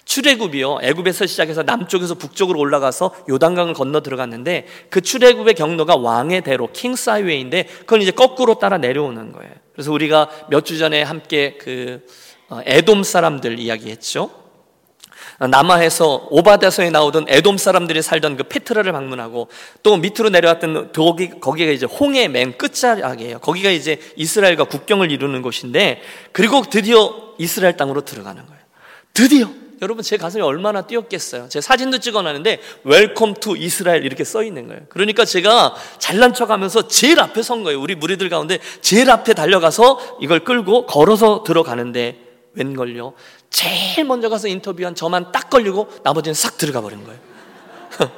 Speaker 1: 출애굽이요. 애굽에서 시작해서 남쪽에서 북쪽으로 올라가서 요단강을 건너 들어갔는데 그 출애굽의 경로가 왕의 대로 킹스 하이웨이인데 그건 이제 거꾸로 따라 내려오는 거예요. 그래서 우리가 몇 주 전에 함께 그 어, 에돔 사람들 이야기했죠. 남아에서 오바다서에 나오던 에돔 사람들이 살던 그 페트라를 방문하고 또 밑으로 내려왔던 거기 거기가 이제 홍해 맨 끝자락이에요. 거기가 이제 이스라엘과 국경을 이루는 곳인데 그리고 드디어 이스라엘 땅으로 들어가는 거예요. 드디어 여러분 제 가슴이 얼마나 뛰었겠어요. 제 사진도 찍어놨는데 Welcome to Israel 이렇게 써 있는 거예요. 그러니까 제가 잘난 척하면서 제일 앞에 선 거예요. 우리 무리들 가운데 제일 앞에 달려가서 이걸 끌고 걸어서 들어가는데 웬걸요? 제일 먼저 가서 인터뷰한 저만 딱 걸리고 나머지는 싹 들어가 버린 거예요. <laughs>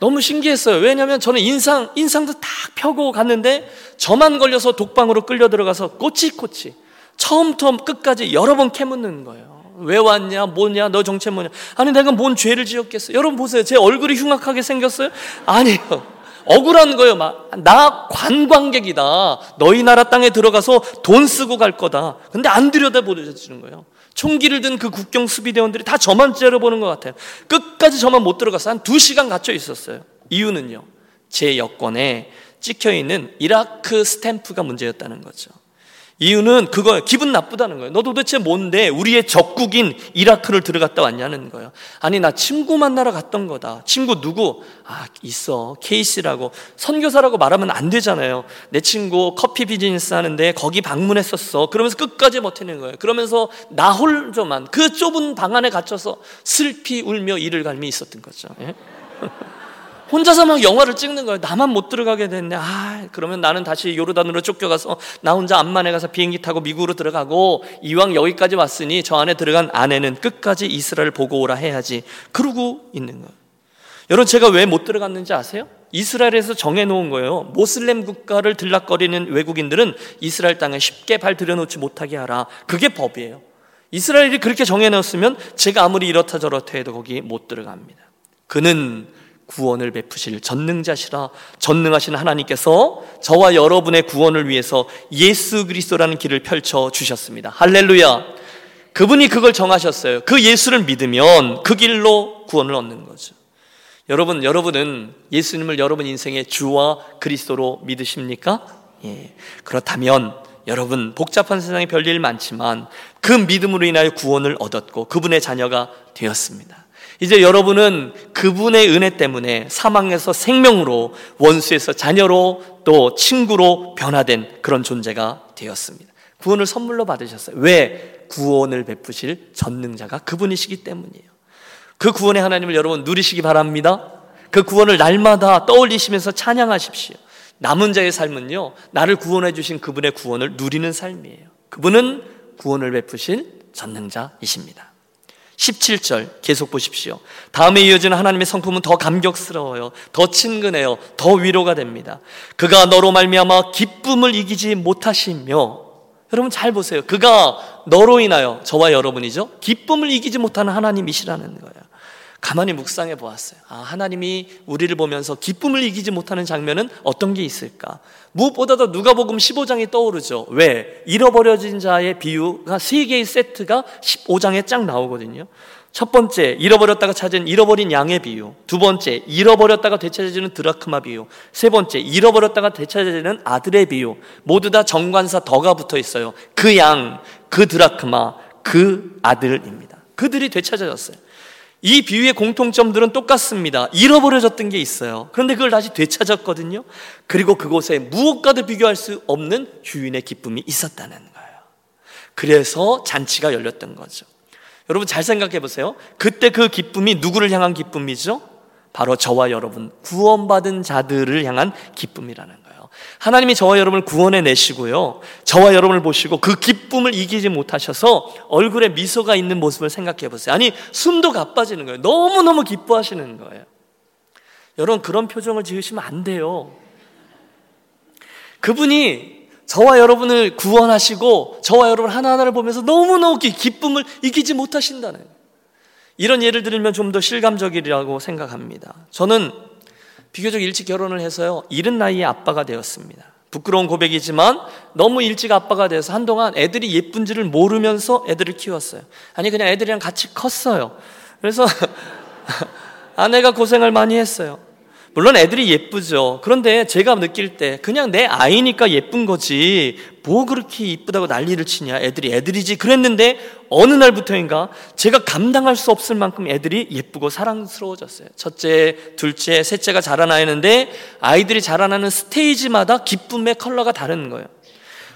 Speaker 1: 너무 신기했어요. 왜냐하면 저는 인상 인상도 딱 펴고 갔는데 저만 걸려서 독방으로 끌려 들어가서 꼬치꼬치 처음부터 끝까지 여러 번 캐묻는 거예요. 왜 왔냐? 뭐냐? 너 정체 뭐냐? 아니 내가 뭔 죄를 지었겠어? 여러분 보세요. 제 얼굴이 흉악하게 생겼어요? 아니요. 억울한 거예요. 막, 나 관광객이다. 너희 나라 땅에 들어가서 돈 쓰고 갈 거다. 근데 안 들여다보여주는 거예요. 총기를 든 그 국경 수비대원들이 다 저만 째려보는 것 같아요. 끝까지 저만 못 들어갔어요. 한두 시간 갇혀 있었어요. 이유는요. 제 여권에 찍혀 있는 이라크 스탬프가 문제였다는 거죠. 이유는 그거예요. 기분 나쁘다는 거예요. 너 도대체 뭔데 우리의 적국인 이라크를 들어갔다 왔냐는 거예요. 아니 나 친구 만나러 갔던 거다. 친구 누구? 아 있어. 케이스라고. 선교사라고 말하면 안 되잖아요. 내 친구 커피 비즈니스 하는데 거기 방문했었어. 그러면서 끝까지 버티는 거예요. 그러면서 나 홀조만 그 좁은 방 안에 갇혀서 슬피 울며 이를 갈미 있었던 거죠. 예? <laughs> 혼자서 막 영화를 찍는 거예요. 나만 못 들어가게 됐네. 아, 그러면 나는 다시 요르단으로 쫓겨가서 나 혼자 암만에 가서 비행기 타고 미국으로 들어가고 이왕 여기까지 왔으니 저 안에 들어간 아내는 끝까지 이스라엘 보고 오라 해야지. 그러고 있는 거예요. 여러분 제가 왜 못 들어갔는지 아세요? 이스라엘에서 정해놓은 거예요. 모슬렘 국가를 들락거리는 외국인들은 이스라엘 땅에 쉽게 발 들여놓지 못하게 하라. 그게 법이에요. 이스라엘이 그렇게 정해놓았으면 제가 아무리 이렇다 저렇다 해도 거기 못 들어갑니다. 그는 구원을 베푸실 전능자시라 전능하신 하나님께서 저와 여러분의 구원을 위해서 예수 그리스도라는 길을 펼쳐 주셨습니다. 할렐루야. 그분이 그걸 정하셨어요. 그 예수를 믿으면 그 길로 구원을 얻는 거죠. 여러분, 여러분은 예수님을 여러분 인생의 주와 그리스도로 믿으십니까? 예. 그렇다면 여러분 복잡한 세상에 별일 많지만 그 믿음으로 인하여 구원을 얻었고 그분의 자녀가 되었습니다. 이제 여러분은 그분의 은혜 때문에 사망에서 생명으로 원수에서 자녀로 또 친구로 변화된 그런 존재가 되었습니다. 구원을 선물로 받으셨어요. 왜? 구원을 베푸실 전능자가 그분이시기 때문이에요. 그 구원의 하나님을 여러분 누리시기 바랍니다. 그 구원을 날마다 떠올리시면서 찬양하십시오. 남은 자의 삶은요, 나를 구원해 주신 그분의 구원을 누리는 삶이에요. 그분은 구원을 베푸실 전능자이십니다. 17절 계속 보십시오. 다음에 이어지는 하나님의 성품은 더 감격스러워요. 더 친근해요. 더 위로가 됩니다. 그가 너로 말미암아 기쁨을 이기지 못하시며 여러분 잘 보세요. 그가 너로 인하여 저와 여러분이죠. 기쁨을 이기지 못하는 하나님이시라는 거예요. 가만히 묵상해 보았어요. 아, 하나님이 우리를 보면서 기쁨을 이기지 못하는 장면은 어떤 게 있을까? 무엇보다도 누가복음 15장이 떠오르죠. 왜? 잃어버려진 자의 비유가 세 개의 세트가 15장에 쫙 나오거든요. 첫 번째, 잃어버렸다가 찾은 잃어버린 양의 비유. 두 번째, 잃어버렸다가 되찾아지는 드라크마 비유. 세 번째, 잃어버렸다가 되찾아지는 아들의 비유. 모두 다 정관사 더가 붙어 있어요. 그 양, 그 드라크마, 그 아들입니다. 그들이 되찾아졌어요. 이 비유의 공통점들은 똑같습니다. 잃어버려졌던 게 있어요. 그런데 그걸 다시 되찾았거든요. 그리고 그곳에 무엇과도 비교할 수 없는 주인의 기쁨이 있었다는 거예요. 그래서 잔치가 열렸던 거죠. 여러분 잘 생각해 보세요. 그때 그 기쁨이 누구를 향한 기쁨이죠? 바로 저와 여러분 구원받은 자들을 향한 기쁨이라는 거예요. 하나님이 저와 여러분을 구원해 내시고요. 저와 여러분을 보시고 그 기쁨을 이기지 못하셔서 얼굴에 미소가 있는 모습을 생각해 보세요. 아니, 숨도 가빠지는 거예요. 너무너무 기뻐하시는 거예요. 여러분, 그런 표정을 지으시면 안 돼요. 그분이 저와 여러분을 구원하시고 저와 여러분 하나하나를 보면서 너무너무 기쁨을 이기지 못하신다는 이런 예를 들면 좀 더 실감적이라고 생각합니다. 저는 비교적 일찍 결혼을 해서요, 이른 나이에 아빠가 되었습니다. 부끄러운 고백이지만 너무 일찍 아빠가 돼서 한동안 애들이 예쁜지를 모르면서 애들을 키웠어요. 아니, 그냥 애들이랑 같이 컸어요. 그래서 <laughs> 아내가 고생을 많이 했어요. 물론 애들이 예쁘죠. 그런데 제가 느낄 때 그냥 내 아이니까 예쁜 거지. 뭐 그렇게 이쁘다고 난리를 치냐. 애들이 애들이지. 그랬는데 어느 날부터인가 제가 감당할 수 없을 만큼 애들이 예쁘고 사랑스러워졌어요. 첫째, 둘째, 셋째가 자라나는데 아이들이 자라나는 스테이지마다 기쁨의 컬러가 다른 거예요.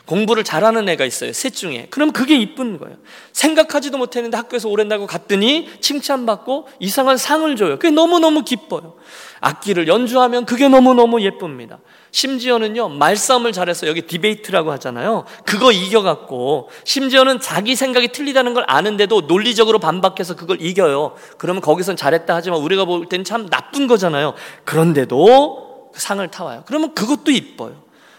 Speaker 1: 공부를 잘하는 애가 있어요. 셋 중에. 그럼 그게 이쁜 거예요. 생각하지도 못했는데 학교에서 오랜다고 갔더니 칭찬받고 이상한 상을 줘요. 그게 너무너무 기뻐요. 악기를 연주하면 그게 너무너무 예쁩니다. 심지어는요, 말싸움을 잘해서 여기 디베이트라고 하잖아요. 그거 이겨갖고, 심지어는 자기 생각이 틀리다는 걸 아는데도 논리적으로 반박해서 그걸 이겨요. 그러면 거기선 잘했다 하지만 우리가 볼 때는 참 나쁜 거잖아요. 그런데도 그 상을 타와요. 그러면 그것도 이뻐요.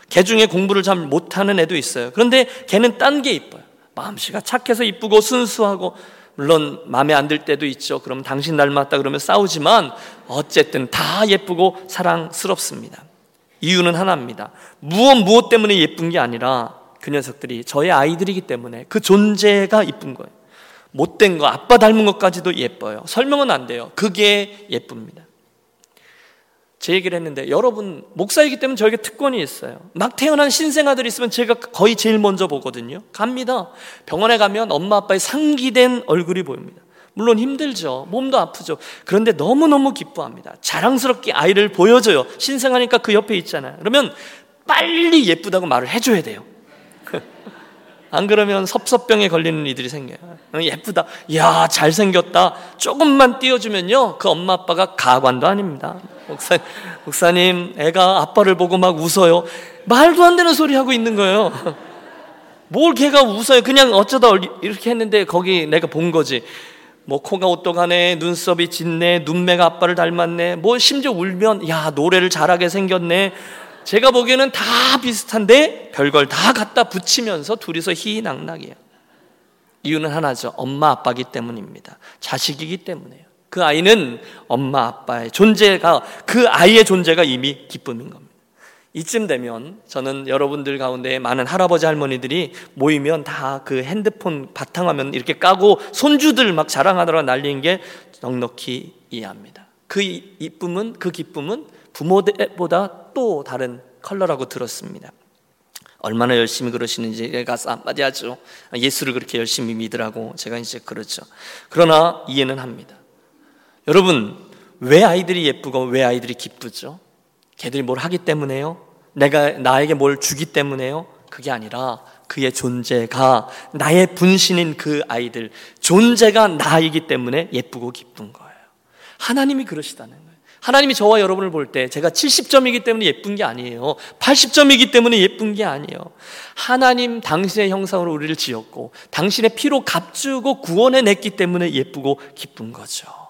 Speaker 1: 개 중에 공부를 잘 못하는 애도 있어요. 그런데 걔는 딴 게 이뻐요. 마음씨가 착해서 이쁘고 순수하고 물론 마음에 안 들 때도 있죠. 그럼 당신 닮았다 그러면 싸우지만 어쨌든 다 예쁘고 사랑스럽습니다. 이유는 하나입니다. 무엇 무엇 때문에 예쁜 게 아니라 그 녀석들이 저의 아이들이기 때문에 그 존재가 이쁜 거예요. 못된 거, 아빠 닮은 것까지도 예뻐요. 설명은 안 돼요. 그게 예쁩니다. 제 얘기를 했는데 여러분 목사이기 때문에 저에게 특권이 있어요. 막 태어난 신생아들 있으면 제가 거의 제일 먼저 보거든요. 갑니다. 병원에 가면 엄마 아빠의 상기된 얼굴이 보입니다. 물론 힘들죠. 몸도 아프죠. 그런데 너무너무 기뻐합니다. 자랑스럽게 아이를 보여줘요. 신생아니까 그 옆에 있잖아요. 그러면 빨리 예쁘다고 말을 해줘야 돼요. <laughs> 안 그러면 섭섭병에 걸리는 이들이 생겨요. 예쁘다. 야, 잘생겼다. 조금만 띄워주면요. 그 엄마 아빠가 가관도 아닙니다. 목사, 목사님, 애가 아빠를 보고 막 웃어요. 말도 안 되는 소리 하고 있는 거예요. 뭘 걔가 웃어요. 그냥 어쩌다 이렇게 했는데 거기 내가 본 거지. 뭐 코가 오똑하네, 눈썹이 짙네, 눈매가 아빠를 닮았네. 뭐 심지어 울면 야 노래를 잘하게 생겼네. 제가 보기에는 다 비슷한데 별걸 다 갖다 붙이면서 둘이서 희희낙낙이에요. 이유는 하나죠. 엄마 아빠기 때문입니다. 자식이기 때문에요. 그 아이는 엄마 아빠의 존재가 그 아이의 존재가 이미 기쁨인 겁니다. 이쯤 되면 저는 여러분들 가운데 많은 할아버지 할머니들이 모이면 다 그 핸드폰 바탕화면 이렇게 까고 손주들 막 자랑하느라 날리는 게 넉넉히 이해합니다. 그 이쁨은 그 기쁨은 부모보다 또 다른 컬러라고 들었습니다. 얼마나 열심히 그러시는지 가서 한마디 하죠. 예수를 그렇게 열심히 믿으라고 제가 이제 그렇죠. 그러나 이해는 합니다. 여러분, 왜 아이들이 예쁘고 왜 아이들이 기쁘죠? 걔들이 뭘 하기 때문에요? 내가 나에게 뭘 주기 때문에요? 그게 아니라 그의 존재가 나의 분신인 그 아이들 존재가 나이기 때문에 예쁘고 기쁜 거예요. 하나님이 그러시다는 거예요. 하나님이 저와 여러분을 볼 때 제가 70점이기 때문에 예쁜 게 아니에요. 80점이기 때문에 예쁜 게 아니에요. 하나님 당신의 형상으로 우리를 지었고 당신의 피로 값주고 구원해 냈기 때문에 예쁘고 기쁜 거죠.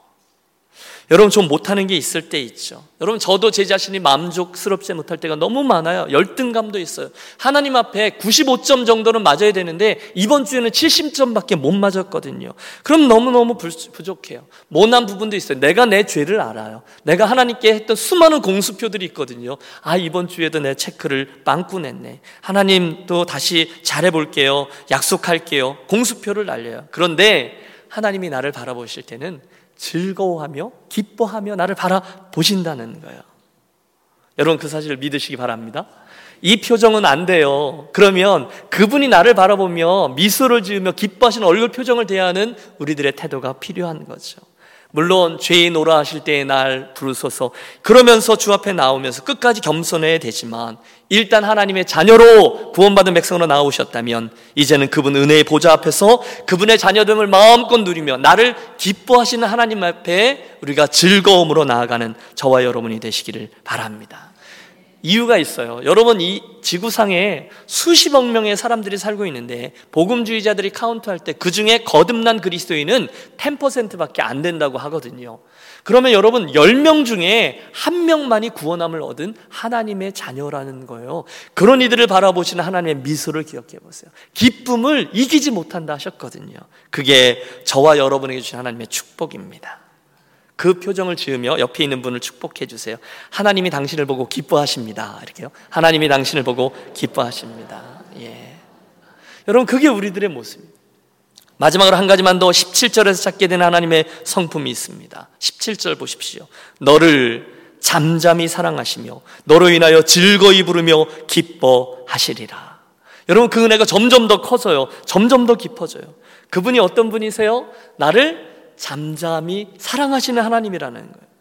Speaker 1: 여러분 좀 못하는 게 있을 때 있죠. 여러분 저도 제 자신이 만족스럽지 못할 때가 너무 많아요. 열등감도 있어요. 하나님 앞에 95점 정도는 맞아야 되는데 이번 주에는 70점밖에 못 맞았거든요. 그럼 너무너무 부족해요. 모난 부분도 있어요. 내가 내 죄를 알아요. 내가 하나님께 했던 수많은 공수표들이 있거든요. 아 이번 주에도 내 체크를 빵꾸 냈네. 하나님 또 다시 잘해볼게요. 약속할게요. 공수표를 날려요. 그런데 하나님이 나를 바라보실 때는 즐거워하며 기뻐하며 나를 바라보신다는 거예요. 여러분 그 사실을 믿으시기 바랍니다. 이 표정은 안 돼요. 그러면 그분이 나를 바라보며 미소를 지으며 기뻐하시는 얼굴 표정을 대하는 우리들의 태도가 필요한 거죠. 물론 죄인 오라 하실 때에 날 부르소서 그러면서 주 앞에 나오면서 끝까지 겸손해야 되지만 일단 하나님의 자녀로 구원받은 백성으로 나오셨다면 이제는 그분 은혜의 보좌 앞에서 그분의 자녀됨을 마음껏 누리며 나를 기뻐하시는 하나님 앞에 우리가 즐거움으로 나아가는 저와 여러분이 되시기를 바랍니다. 이유가 있어요. 여러분 이 지구상에 수십억 명의 사람들이 살고 있는데 복음주의자들이 카운트할 때 그 중에 거듭난 그리스도인은 10%밖에 안 된다고 하거든요. 그러면 여러분 10명 중에 한 명만이 구원함을 얻은 하나님의 자녀라는 거예요. 그런 이들을 바라보시는 하나님의 미소를 기억해 보세요. 기쁨을 이기지 못한다 하셨거든요. 그게 저와 여러분에게 주신 하나님의 축복입니다. 그 표정을 지으며 옆에 있는 분을 축복해 주세요. 하나님이 당신을 보고 기뻐하십니다. 이렇게요. 하나님이 당신을 보고 기뻐하십니다. 예. 여러분, 그게 우리들의 모습입니다. 마지막으로 한 가지만 더 17절에서 찾게 된 하나님의 성품이 있습니다. 17절 보십시오. 너를 잠잠히 사랑하시며 너로 인하여 즐거이 부르며 기뻐하시리라. 여러분 그 은혜가 점점 더 커져요. 점점 더 깊어져요. 그분이 어떤 분이세요? 나를 잠잠히 사랑하시는 하나님이라는 거예요.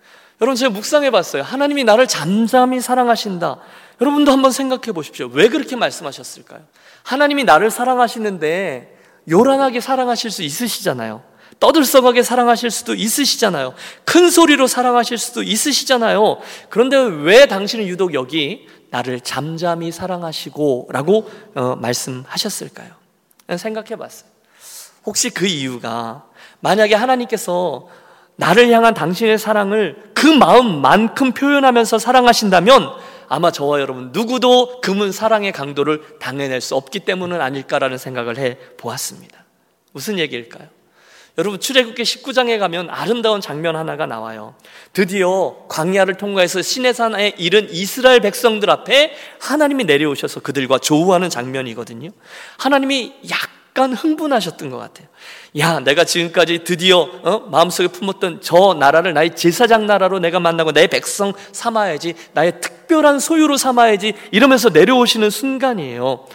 Speaker 1: 여러분 제가 묵상해 봤어요. 하나님이 나를 잠잠히 사랑하신다. 여러분도 한번 생각해 보십시오. 왜 그렇게 말씀하셨을까요? 하나님이 나를 사랑하시는데 요란하게 사랑하실 수 있으시잖아요. 떠들썩하게 사랑하실 수도 있으시잖아요. 큰 소리로 사랑하실 수도 있으시잖아요. 그런데 왜 당신은 유독 여기 나를 잠잠히 사랑하시고 라고 어, 말씀하셨을까요? 생각해 봤어요. 혹시 그 이유가 만약에 하나님께서 나를 향한 당신의 사랑을 그 마음만큼 표현하면서 사랑하신다면 아마 저와 여러분 누구도 금은 사랑의 강도를 당해낼 수 없기 때문은 아닐까라는 생각을 해 보았습니다. 무슨 얘기일까요? 여러분 출애굽기 19장에 가면 아름다운 장면 하나가 나와요. 드디어 광야를 통과해서 시내산에 이른 이스라엘 백성들 앞에 하나님이 내려오셔서 그들과 조우하는 장면이거든요. 하나님이 약 약간 흥분하셨던 것 같아요. 야, 내가 지금까지 드디어 어? 마음속에 품었던 저 나라를 나의 제사장 나라로 내가 만나고 내 백성 삼아야지, 나의 특별한 소유로 삼아야지 이러면서 내려오시는 순간이에요.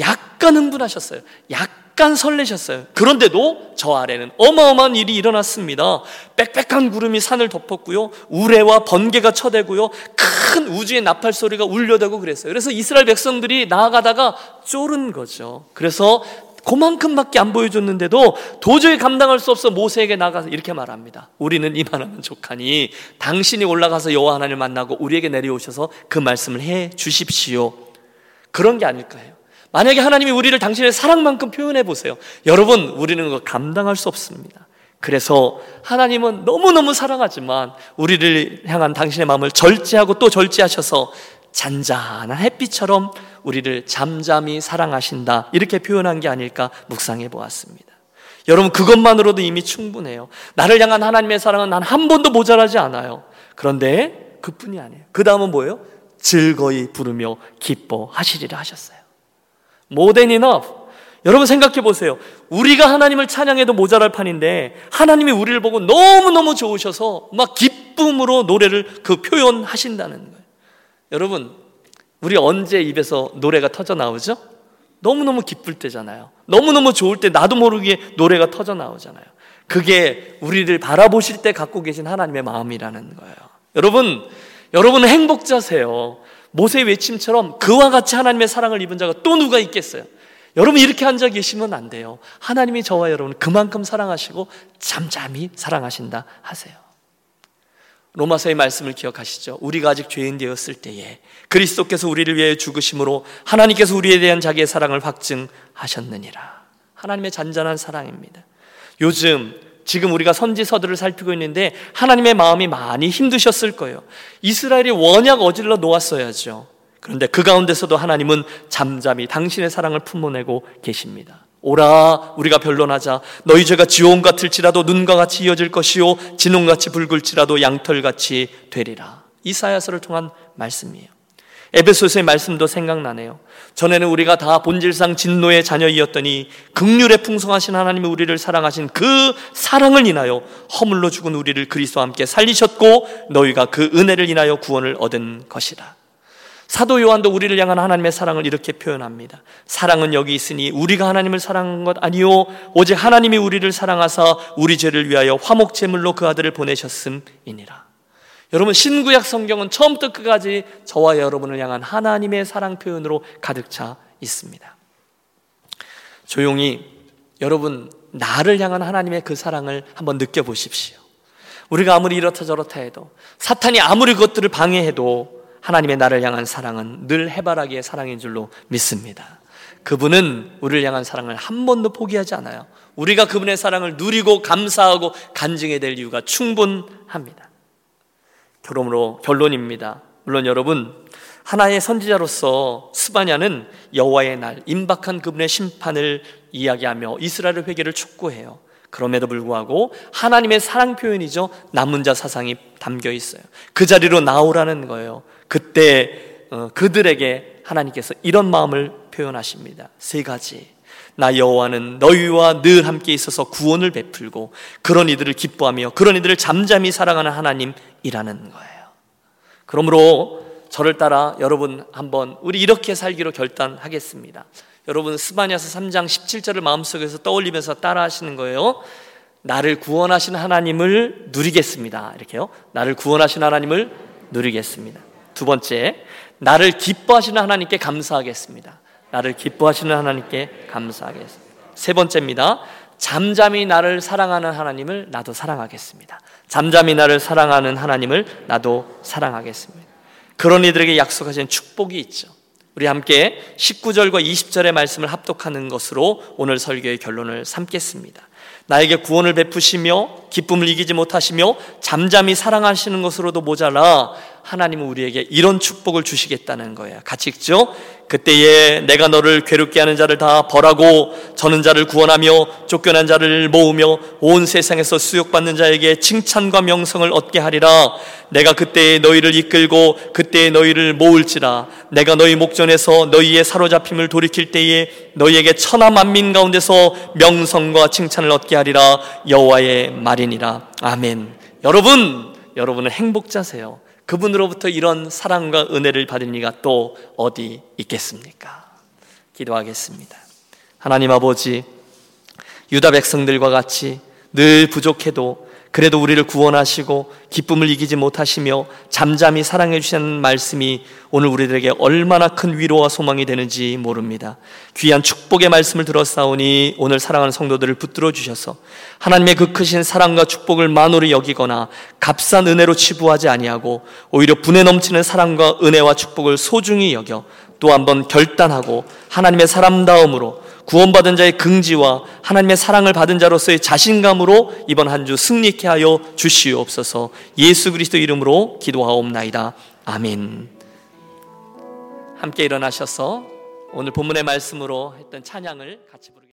Speaker 1: 약간 흥분하셨어요. 약간 설레셨어요. 그런데도 저 아래는 어마어마한 일이 일어났습니다. 빽빽한 구름이 산을 덮었고요. 우레와 번개가 쳐대고요. 큰 우주의 나팔 소리가 울려대고 그랬어요. 그래서 이스라엘 백성들이 나아가다가 쫄은 거죠. 그래서 그만큼밖에 안 보여줬는데도 도저히 감당할 수 없어 모세에게 나가서 이렇게 말합니다. 우리는 이만하면 족하니 당신이 올라가서 여호와 하나님을 만나고 우리에게 내려오셔서 그 말씀을 해 주십시오. 그런 게 아닐까요? 만약에 하나님이 우리를 당신의 사랑만큼 표현해 보세요. 여러분, 우리는 감당할 수 없습니다. 그래서 하나님은 너무너무 사랑하지만 우리를 향한 당신의 마음을 절제하고 또 절제하셔서 잔잔한 햇빛처럼 우리를 잠잠히 사랑하신다. 이렇게 표현한 게 아닐까 묵상해 보았습니다. 여러분, 그것만으로도 이미 충분해요. 나를 향한 하나님의 사랑은 난 한 번도 모자라지 않아요. 그런데 그뿐이 아니에요. 그 다음은 뭐예요? 즐거이 부르며 기뻐하시리라 하셨어요. More than enough. 여러분 생각해 보세요. 우리가 하나님을 찬양해도 모자랄 판인데 하나님이 우리를 보고 너무너무 좋으셔서 막 기쁨으로 노래를 그 표현하신다는 거예요. 여러분, 우리 언제 입에서 노래가 터져 나오죠? 너무너무 기쁠 때잖아요. 너무너무 좋을 때 나도 모르게 노래가 터져 나오잖아요. 그게 우리를 바라보실 때 갖고 계신 하나님의 마음이라는 거예요. 여러분, 여러분은 행복자세요. 모세의 외침처럼 그와 같이 하나님의 사랑을 입은 자가 또 누가 있겠어요? 여러분 이렇게 앉아 계시면 안 돼요. 하나님이 저와 여러분 그만큼 사랑하시고 잠잠히 사랑하신다 하세요. 로마서의 말씀을 기억하시죠? 우리가 아직 죄인 되었을 때에 그리스도께서 우리를 위해 죽으심으로 하나님께서 우리에 대한 자기의 사랑을 확증하셨느니라. 하나님의 잔잔한 사랑입니다. 요즘 지금 우리가 선지서들을 살피고 있는데 하나님의 마음이 많이 힘드셨을 거예요. 이스라엘이 원약 어질러 놓았어야죠. 그런데 그 가운데서도 하나님은 잠잠히 당신의 사랑을 품어내고 계십니다. 오라 우리가 변론하자. 너희 죄가 지온 같을지라도 눈과 같이 이어질 것이요 진홍같이 붉을지라도 양털같이 되리라. 이사야서를 통한 말씀이에요. 에베소서의 말씀도 생각나네요. 전에는 우리가 다 본질상 진노의 자녀이었더니 극률에 풍성하신 하나님이 우리를 사랑하신 그 사랑을 인하여 허물로 죽은 우리를 그리스도와 함께 살리셨고 너희가 그 은혜를 인하여 구원을 얻은 것이라 사도 요한도 우리를 향한 하나님의 사랑을 이렇게 표현합니다. 사랑은 여기 있으니 우리가 하나님을 사랑한 것 아니요 오직 하나님이 우리를 사랑하사 우리 죄를 위하여 화목 제물로 그 아들을 보내셨음이니라. 여러분 신구약 성경은 처음부터 끝까지 저와 여러분을 향한 하나님의 사랑 표현으로 가득 차 있습니다. 조용히 여러분 나를 향한 하나님의 그 사랑을 한번 느껴 보십시오. 우리가 아무리 이렇다 저렇다 해도 사탄이 아무리 그것들을 방해해도 하나님의 나를 향한 사랑은 늘 해바라기의 사랑인 줄로 믿습니다. 그분은 우리를 향한 사랑을 한 번도 포기하지 않아요. 우리가 그분의 사랑을 누리고 감사하고 간증해야 될 이유가 충분합니다. 그러므로 결론입니다. 물론 여러분 하나의 선지자로서 스바냐는 여호와의 날 임박한 그분의 심판을 이야기하며 이스라엘 회개를 촉구해요. 그럼에도 불구하고 하나님의 사랑 표현이죠. 남은 자 사상이 담겨 있어요. 그 자리로 나오라는 거예요. 그때 어, 그들에게 하나님께서 이런 마음을 표현하십니다. 세 가지. 나 여호와는 너희와 늘 함께 있어서 구원을 베풀고 그런 이들을 기뻐하며 그런 이들을 잠잠히 사랑하는 하나님이라는 거예요. 그러므로 저를 따라 여러분 한번 우리 이렇게 살기로 결단하겠습니다. 여러분 스바냐서 3장 17절을 마음속에서 떠올리면서 따라 하시는 거예요. 나를 구원하신 하나님을 누리겠습니다. 이렇게요. 나를 구원하신 하나님을 누리겠습니다. 두 번째, 나를 기뻐하시는 하나님께 감사하겠습니다. 나를 기뻐하시는 하나님께 감사하겠습니다. 세 번째입니다. 잠잠히 나를 사랑하는 하나님을 나도 사랑하겠습니다. 잠잠히 나를 사랑하는 하나님을 나도 사랑하겠습니다. 그런 이들에게 약속하신 축복이 있죠. 우리 함께 19절과 20절의 말씀을 합독하는 것으로 오늘 설교의 결론을 삼겠습니다. 나에게 구원을 베푸시며 기쁨을 이기지 못하시며 잠잠히 사랑하시는 것으로도 모자라 하나님은 우리에게 이런 축복을 주시겠다는 거예요. 같이 읽죠. 그때에 내가 너를 괴롭게 하는 자를 다 벌하고 저는 자를 구원하며 쫓겨난 자를 모으며 온 세상에서 수욕받는 자에게 칭찬과 명성을 얻게 하리라. 내가 그때에 너희를 이끌고 그때에 너희를 모을지라. 내가 너희 목전에서 너희의 사로잡힘을 돌이킬 때에 너희에게 천하 만민 가운데서 명성과 칭찬을 얻게 하리라. 여호와의 말이니라. 아멘. 여러분 여러분은 행복자세요 그분으로부터 이런 사랑과 은혜를 받은 이가 또 어디 있겠습니까? 기도하겠습니다. 하나님 아버지, 유다 백성들과 같이 늘 부족해도 그래도 우리를 구원하시고 기쁨을 이기지 못하시며 잠잠히 사랑해 주시는 말씀이 오늘 우리들에게 얼마나 큰 위로와 소망이 되는지 모릅니다. 귀한 축복의 말씀을 들었사오니 오늘 사랑하는 성도들을 붙들어 주셔서 하나님의 그 크신 사랑과 축복을 만으로 여기거나 값싼 은혜로 치부하지 아니하고 오히려 분에 넘치는 사랑과 은혜와 축복을 소중히 여겨 또 한번 결단하고 하나님의 사람다움으로 구원받은 자의 긍지와 하나님의 사랑을 받은 자로서의 자신감으로 이번 한 주 승리케 하여 주시옵소서 예수 그리스도 이름으로 기도하옵나이다. 아멘. 함께 일어나셔서 오늘 본문의 말씀으로 했던 찬양을 같이